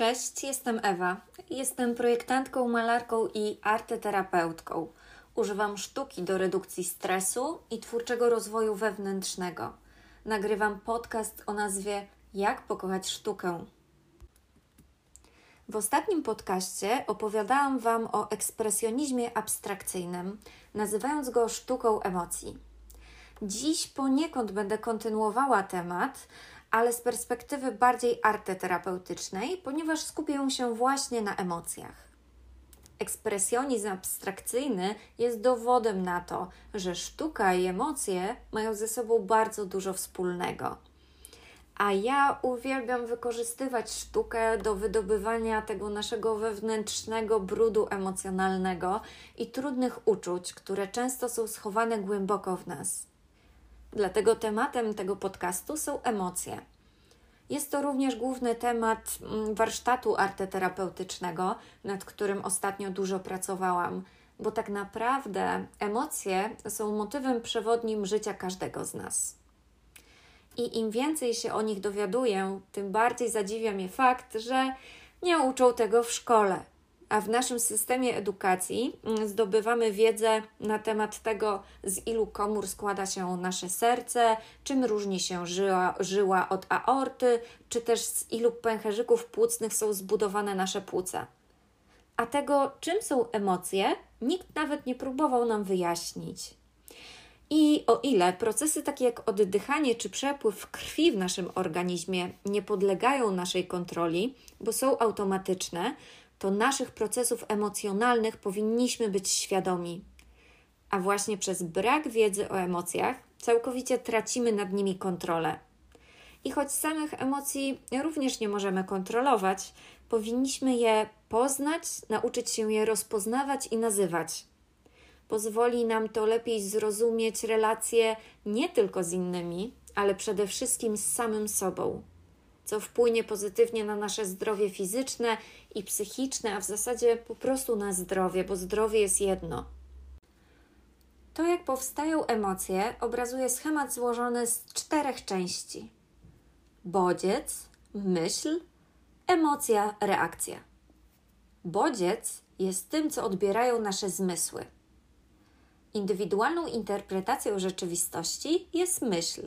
Cześć, jestem Ewa. Jestem projektantką, malarką i arteterapeutką. Używam sztuki do redukcji stresu i twórczego rozwoju wewnętrznego. Nagrywam podcast o nazwie Jak pokochać sztukę. W ostatnim podcaście opowiadałam Wam o ekspresjonizmie abstrakcyjnym, nazywając go sztuką emocji. Dziś poniekąd będę kontynuowała temat, ale z perspektywy bardziej arteterapeutycznej, ponieważ skupię się właśnie na emocjach. Ekspresjonizm abstrakcyjny jest dowodem na to, że sztuka i emocje mają ze sobą bardzo dużo wspólnego. A ja uwielbiam wykorzystywać sztukę do wydobywania tego naszego wewnętrznego brudu emocjonalnego i trudnych uczuć, które często są schowane głęboko w nas. Dlatego tematem tego podcastu są emocje. Jest to również główny temat mm, warsztatu arteterapeutycznego, nad którym ostatnio dużo pracowałam, bo tak naprawdę emocje są motywem przewodnim życia każdego z nas. I im więcej się o nich dowiaduję, tym bardziej zadziwia mnie fakt, że nie uczą tego w szkole a w naszym systemie edukacji mm, zdobywamy wiedzę na temat tego, z ilu komór składa się nasze serce, czym różni się żyła, żyła od aorty, czy też z ilu pęcherzyków płucnych są zbudowane nasze płuca. A tego, czym są emocje, nikt nawet nie próbował nam wyjaśnić. I o ile procesy takie jak oddychanie czy przepływ krwi w naszym organizmie nie podlegają naszej kontroli, bo są automatyczne, to naszych procesów emocjonalnych powinniśmy być świadomi. A właśnie przez brak wiedzy o emocjach całkowicie tracimy nad nimi kontrolę. I choć samych emocji również nie możemy kontrolować, powinniśmy je poznać, nauczyć się je rozpoznawać i nazywać. Pozwoli nam to lepiej zrozumieć relacje nie tylko z innymi, ale przede wszystkim z samym sobą co wpłynie pozytywnie na nasze zdrowie fizyczne i psychiczne, a w zasadzie po prostu na zdrowie, bo zdrowie jest jedno. To, jak powstają emocje, obrazuje schemat złożony z czterech części: bodziec, myśl, emocja, reakcja. Bodziec jest tym, co odbierają nasze zmysły. Indywidualną interpretacją rzeczywistości jest myśl.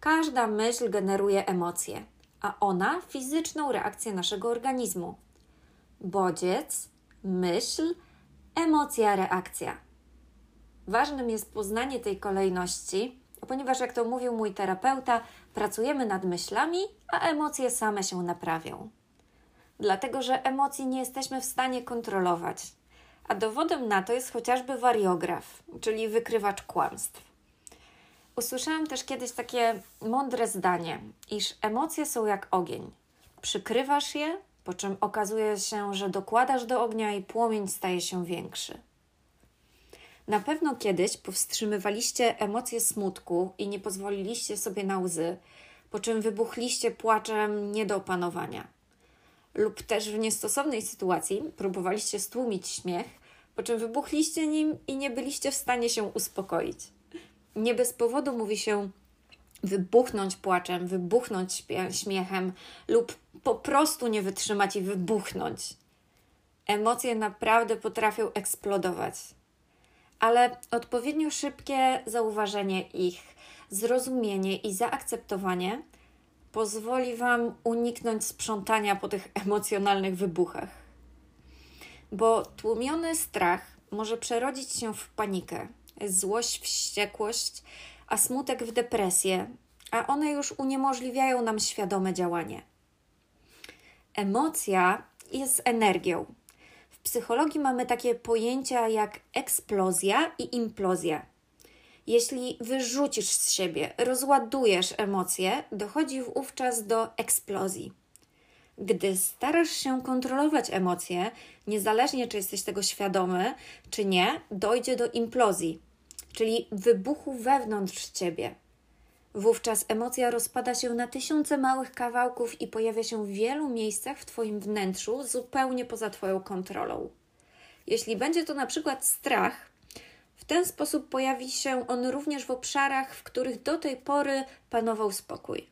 Każda myśl generuje emocje a ona fizyczną reakcję naszego organizmu. Bodziec, myśl, emocja, reakcja. Ważnym jest poznanie tej kolejności, ponieważ, jak to mówił mój terapeuta, pracujemy nad myślami, a emocje same się naprawią. Dlatego, że emocji nie jesteśmy w stanie kontrolować. A dowodem na to jest chociażby wariograf, czyli wykrywacz kłamstw. Usłyszałam też kiedyś takie mądre zdanie, iż emocje są jak ogień. Przykrywasz je, po czym okazuje się, że dokładasz do ognia i płomień staje się większy. Na pewno kiedyś powstrzymywaliście emocje smutku i nie pozwoliliście sobie na łzy, po czym wybuchliście płaczem nie do opanowania. Lub też w niestosownej sytuacji próbowaliście stłumić śmiech, po czym wybuchliście nim i nie byliście w stanie się uspokoić nie bez powodu mówi się wybuchnąć płaczem, wybuchnąć śmiechem lub po prostu nie wytrzymać i wybuchnąć. Emocje naprawdę potrafią eksplodować, ale odpowiednio szybkie zauważenie ich, zrozumienie i zaakceptowanie pozwoli Wam uniknąć sprzątania po tych emocjonalnych wybuchach. Bo tłumiony strach może przerodzić się w panikę, złość, wściekłość, a smutek w depresję, a one już uniemożliwiają nam świadome działanie. Emocja jest energią. W psychologii mamy takie pojęcia jak eksplozja i implozja. Jeśli wyrzucisz z siebie, rozładujesz emocje, dochodzi wówczas do eksplozji. Gdy starasz się kontrolować emocje, niezależnie czy jesteś tego świadomy, czy nie, dojdzie do implozji, czyli wybuchu wewnątrz ciebie. Wówczas emocja rozpada się na tysiące małych kawałków i pojawia się w wielu miejscach w Twoim wnętrzu, zupełnie poza Twoją kontrolą. Jeśli będzie to na przykład strach, w ten sposób pojawi się on również w obszarach, w których do tej pory panował spokój.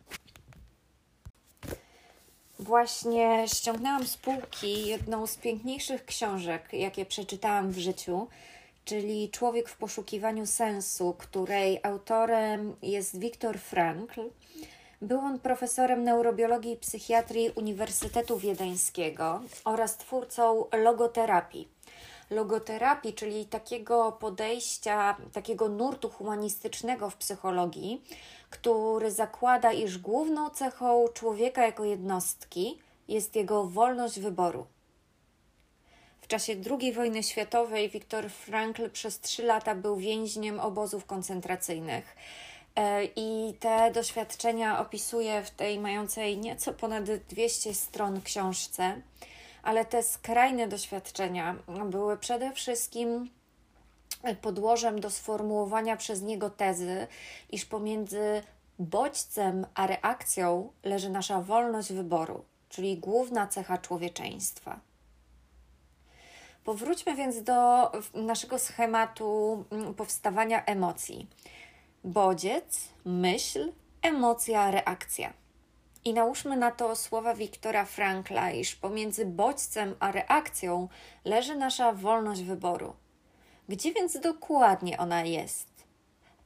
Właśnie ściągnęłam z półki jedną z piękniejszych książek, jakie przeczytałam w życiu, czyli Człowiek w poszukiwaniu sensu, której autorem jest Viktor Frankl. Był on profesorem neurobiologii i psychiatrii Uniwersytetu Wiedeńskiego oraz twórcą logoterapii. Logoterapii, czyli takiego podejścia, takiego nurtu humanistycznego w psychologii, który zakłada, iż główną cechą człowieka jako jednostki jest jego wolność wyboru. W czasie II wojny światowej Viktor Frankl przez trzy lata był więźniem obozów koncentracyjnych. E, I te doświadczenia opisuje w tej mającej nieco ponad 200 stron książce, ale te skrajne doświadczenia były przede wszystkim podłożem do sformułowania przez niego tezy, iż pomiędzy bodźcem a reakcją leży nasza wolność wyboru, czyli główna cecha człowieczeństwa. Powróćmy więc do naszego schematu mm, powstawania emocji. Bodziec, myśl, emocja, reakcja. I nałóżmy na to słowa Wiktora Frankla, iż pomiędzy bodźcem a reakcją leży nasza wolność wyboru. Gdzie więc dokładnie ona jest?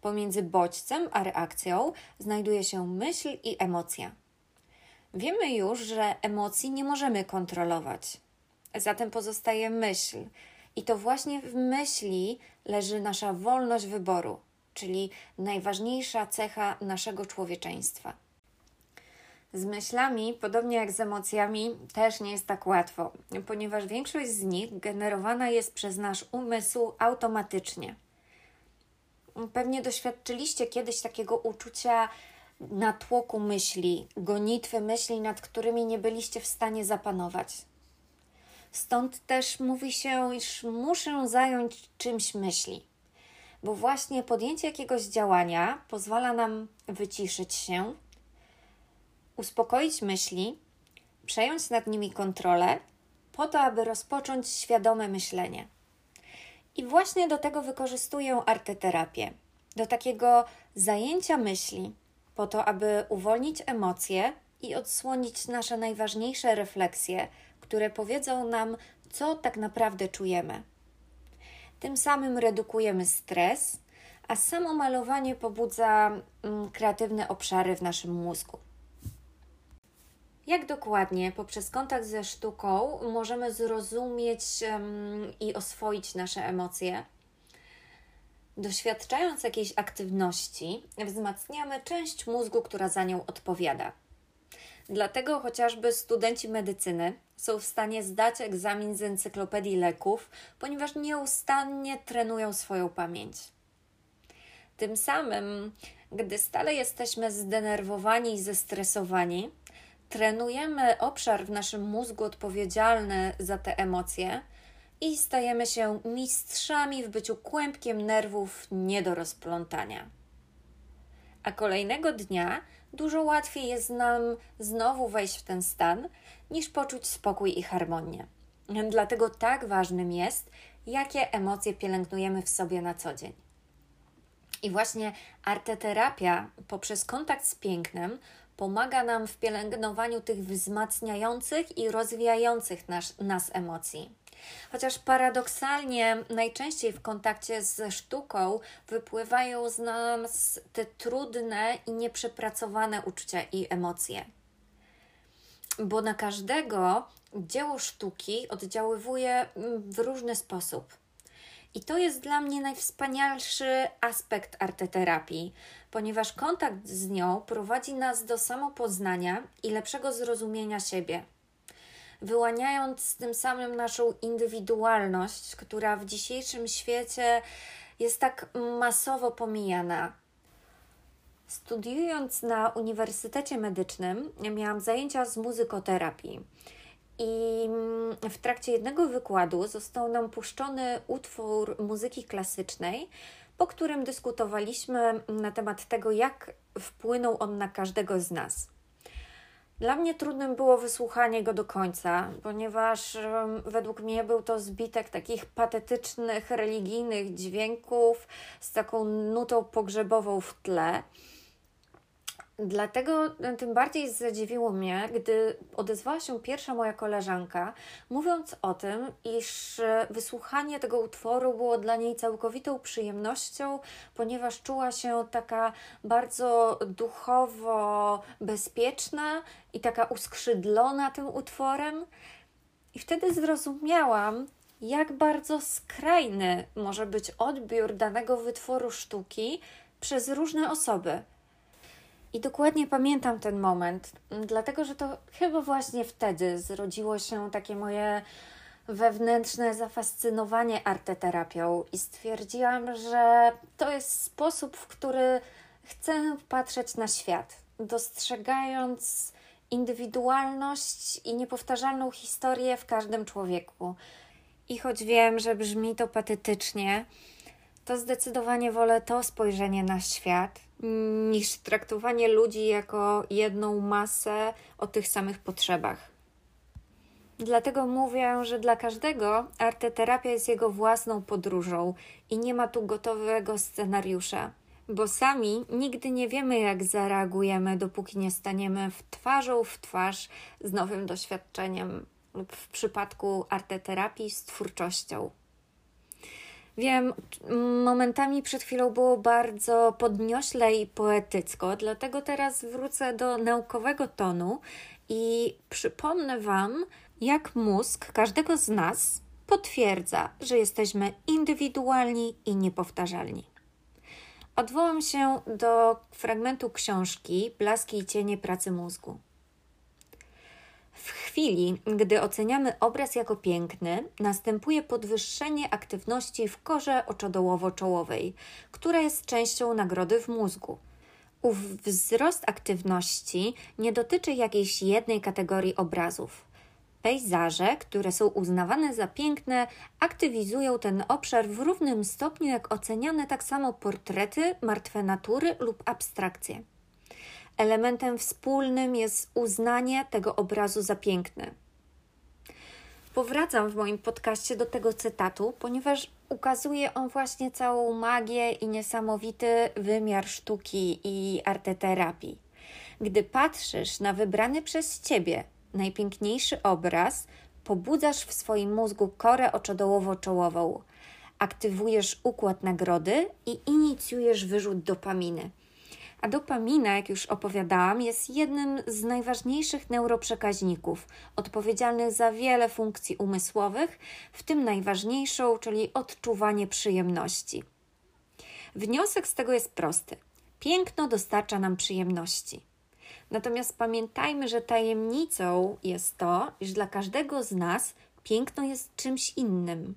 Pomiędzy bodźcem a reakcją znajduje się myśl i emocja. Wiemy już, że emocji nie możemy kontrolować. Zatem pozostaje myśl, i to właśnie w myśli leży nasza wolność wyboru, czyli najważniejsza cecha naszego człowieczeństwa. Z myślami, podobnie jak z emocjami, też nie jest tak łatwo, ponieważ większość z nich generowana jest przez nasz umysł automatycznie. Pewnie doświadczyliście kiedyś takiego uczucia natłoku myśli, gonitwy myśli, nad którymi nie byliście w stanie zapanować. Stąd też mówi się, iż muszę zająć czymś myśli, bo właśnie podjęcie jakiegoś działania pozwala nam wyciszyć się, uspokoić myśli, przejąć nad nimi kontrolę, po to, aby rozpocząć świadome myślenie. I właśnie do tego wykorzystuję arteterapię, do takiego zajęcia myśli, po to, aby uwolnić emocje i odsłonić nasze najważniejsze refleksje, które powiedzą nam, co tak naprawdę czujemy. Tym samym redukujemy stres, a samo malowanie pobudza mm, kreatywne obszary w naszym mózgu. Jak dokładnie poprzez kontakt ze sztuką możemy zrozumieć um, i oswoić nasze emocje? Doświadczając jakiejś aktywności, wzmacniamy część mózgu, która za nią odpowiada. Dlatego chociażby studenci medycyny są w stanie zdać egzamin z encyklopedii leków, ponieważ nieustannie trenują swoją pamięć. Tym samym, gdy stale jesteśmy zdenerwowani i zestresowani, trenujemy obszar w naszym mózgu odpowiedzialny za te emocje i stajemy się mistrzami w byciu kłębkiem nerwów nie do rozplątania. A kolejnego dnia dużo łatwiej jest nam znowu wejść w ten stan, niż poczuć spokój i harmonię. Dlatego tak ważnym jest, jakie emocje pielęgnujemy w sobie na co dzień. I właśnie arteterapia poprzez kontakt z pięknem pomaga nam w pielęgnowaniu tych wzmacniających i rozwijających nas, nas emocji. Chociaż paradoksalnie najczęściej w kontakcie ze sztuką wypływają z nas te trudne i nieprzepracowane uczucia i emocje. Bo na każdego dzieło sztuki oddziaływuje w różny sposób. I to jest dla mnie najwspanialszy aspekt arteterapii, ponieważ kontakt z nią prowadzi nas do samopoznania i lepszego zrozumienia siebie wyłaniając tym samym naszą indywidualność, która w dzisiejszym świecie jest tak masowo pomijana. Studiując na Uniwersytecie Medycznym, miałam zajęcia z muzykoterapii. I w trakcie jednego wykładu został nam puszczony utwór muzyki klasycznej, po którym dyskutowaliśmy na temat tego, jak wpłynął on na każdego z nas. Dla mnie trudnym było wysłuchanie go do końca, ponieważ według mnie był to zbitek takich patetycznych, religijnych dźwięków z taką nutą pogrzebową w tle. Dlatego tym bardziej zadziwiło mnie, gdy odezwała się pierwsza moja koleżanka, mówiąc o tym, iż wysłuchanie tego utworu było dla niej całkowitą przyjemnością, ponieważ czuła się taka bardzo duchowo bezpieczna i taka uskrzydlona tym utworem. I wtedy zrozumiałam, jak bardzo skrajny może być odbiór danego wytworu sztuki przez różne osoby. I dokładnie pamiętam ten moment, dlatego że to chyba właśnie wtedy zrodziło się takie moje wewnętrzne zafascynowanie arteterapią i stwierdziłam, że to jest sposób, w który chcę patrzeć na świat, dostrzegając indywidualność i niepowtarzalną historię w każdym człowieku. I choć wiem, że brzmi to patetycznie, to zdecydowanie wolę to spojrzenie na świat niż traktowanie ludzi jako jedną masę o tych samych potrzebach. Dlatego mówię, że dla każdego arteterapia jest jego własną podróżą i nie ma tu gotowego scenariusza, bo sami nigdy nie wiemy, jak zareagujemy, dopóki nie staniemy w twarzą w twarz z nowym doświadczeniem lub w przypadku arteterapii z twórczością. Wiem, momentami przed chwilą było bardzo podniośle i poetycko, dlatego teraz wrócę do naukowego tonu i przypomnę Wam, jak mózg każdego z nas potwierdza, że jesteśmy indywidualni i niepowtarzalni. Odwołam się do fragmentu książki Blaski i cienie pracy mózgu. W chwili, gdy oceniamy obraz jako piękny, następuje podwyższenie aktywności w korze oczodołowo-czołowej, która jest częścią nagrody w mózgu. Ów wzrost aktywności nie dotyczy jakiejś jednej kategorii obrazów. Pejzaże, które są uznawane za piękne, aktywizują ten obszar w równym stopniu jak oceniane tak samo portrety, martwe natury lub abstrakcje. Elementem wspólnym jest uznanie tego obrazu za piękny. Powracam w moim podcaście do tego cytatu, ponieważ ukazuje on właśnie całą magię i niesamowity wymiar sztuki i arteterapii. Gdy patrzysz na wybrany przez ciebie najpiękniejszy obraz, pobudzasz w swoim mózgu korę oczodołowo-czołową, aktywujesz układ nagrody i inicjujesz wyrzut dopaminy. A dopamina, jak już opowiadałam, jest jednym z najważniejszych neuroprzekaźników, odpowiedzialnych za wiele funkcji umysłowych, w tym najważniejszą, czyli odczuwanie przyjemności. Wniosek z tego jest prosty: piękno dostarcza nam przyjemności. Natomiast pamiętajmy, że tajemnicą jest to, iż dla każdego z nas piękno jest czymś innym.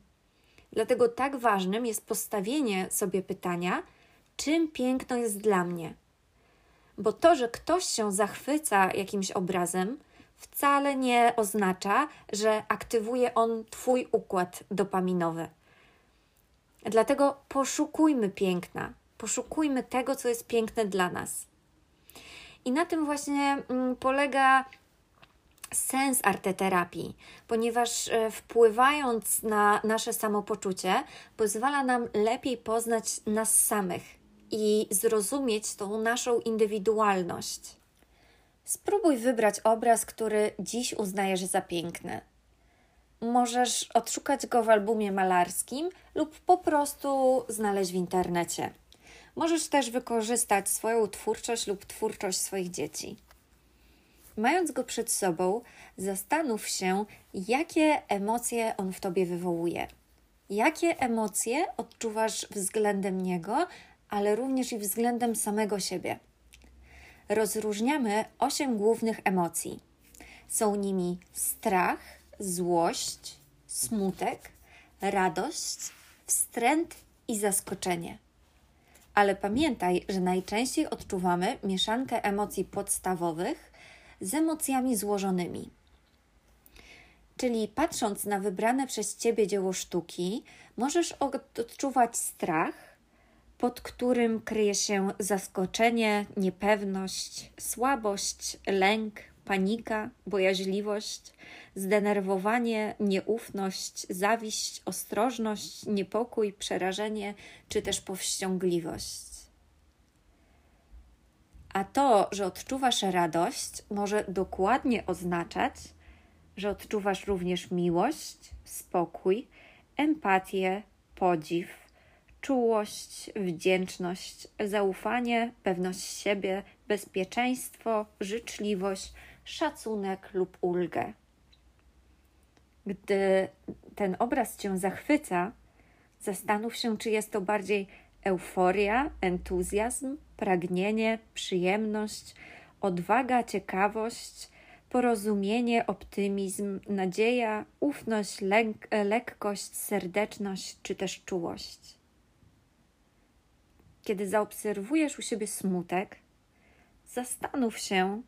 Dlatego tak ważnym jest postawienie sobie pytania, czym piękno jest dla mnie bo to, że ktoś się zachwyca jakimś obrazem, wcale nie oznacza, że aktywuje on Twój układ dopaminowy. Dlatego poszukujmy piękna, poszukujmy tego, co jest piękne dla nas. I na tym właśnie mm, polega sens arteterapii, ponieważ e, wpływając na nasze samopoczucie, pozwala nam lepiej poznać nas samych i zrozumieć tą naszą indywidualność. Spróbuj wybrać obraz, który dziś uznajesz za piękny. Możesz odszukać go w albumie malarskim lub po prostu znaleźć w internecie. Możesz też wykorzystać swoją twórczość lub twórczość swoich dzieci. Mając go przed sobą, zastanów się, jakie emocje on w tobie wywołuje. Jakie emocje odczuwasz względem niego, ale również i względem samego siebie. Rozróżniamy osiem głównych emocji. Są nimi strach, złość, smutek, radość, wstręt i zaskoczenie. Ale pamiętaj, że najczęściej odczuwamy mieszankę emocji podstawowych z emocjami złożonymi. Czyli patrząc na wybrane przez Ciebie dzieło sztuki, możesz odczuwać strach, pod którym kryje się zaskoczenie, niepewność, słabość, lęk, panika, bojaźliwość, zdenerwowanie, nieufność, zawiść, ostrożność, niepokój, przerażenie czy też powściągliwość. A to, że odczuwasz radość, może dokładnie oznaczać, że odczuwasz również miłość, spokój, empatię, podziw, czułość, wdzięczność, zaufanie, pewność siebie, bezpieczeństwo, życzliwość, szacunek lub ulgę. Gdy ten obraz cię zachwyca, zastanów się, czy jest to bardziej euforia, entuzjazm, pragnienie, przyjemność, odwaga, ciekawość, porozumienie, optymizm, nadzieja, ufność, lekkość, serdeczność czy też czułość. Kiedy zaobserwujesz u siebie smutek, zastanów się,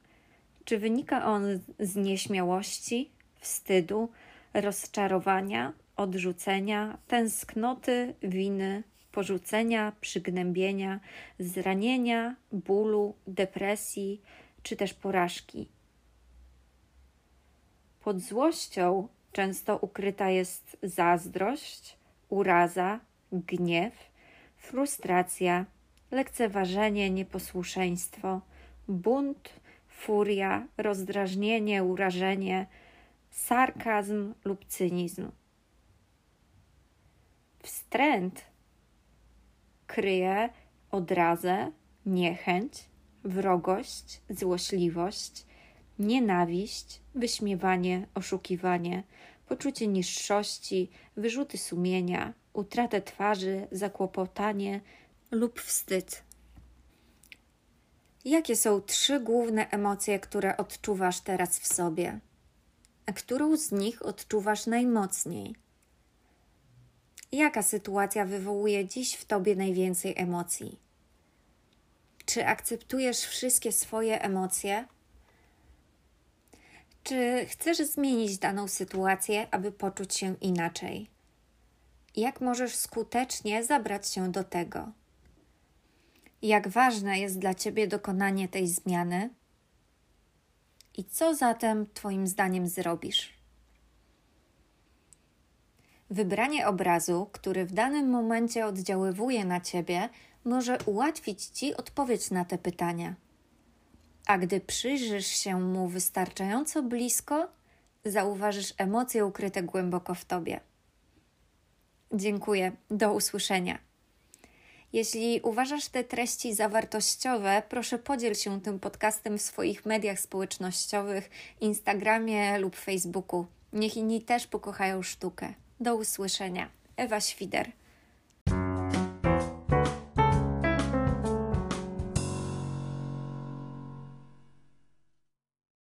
czy wynika on z nieśmiałości, wstydu, rozczarowania, odrzucenia, tęsknoty, winy, porzucenia, przygnębienia, zranienia, bólu, depresji czy też porażki. Pod złością często ukryta jest zazdrość, uraza, gniew, frustracja, lekceważenie, nieposłuszeństwo, bunt, furia, rozdrażnienie, urażenie, sarkazm lub cynizm. Wstręt kryje odrazę, niechęć, wrogość, złośliwość, nienawiść, wyśmiewanie, oszukiwanie, poczucie niższości, wyrzuty sumienia, utratę twarzy, zakłopotanie lub wstyd. Jakie są trzy główne emocje, które odczuwasz teraz w sobie? A którą z nich odczuwasz najmocniej? Jaka sytuacja wywołuje dziś w tobie najwięcej emocji? Czy akceptujesz wszystkie swoje emocje? Czy chcesz zmienić daną sytuację, aby poczuć się inaczej? Jak możesz skutecznie zabrać się do tego? Jak ważne jest dla Ciebie dokonanie tej zmiany? I co zatem Twoim zdaniem zrobisz? Wybranie obrazu, który w danym momencie oddziaływuje na Ciebie, może ułatwić Ci odpowiedź na te pytania. A gdy przyjrzysz się mu wystarczająco blisko, zauważysz emocje ukryte głęboko w Tobie. Dziękuję. Do usłyszenia. Jeśli uważasz te treści za wartościowe, proszę podziel się tym podcastem w swoich mediach społecznościowych, Instagramie lub Facebooku. Niech inni też pokochają sztukę. Do usłyszenia. Ewa Świder.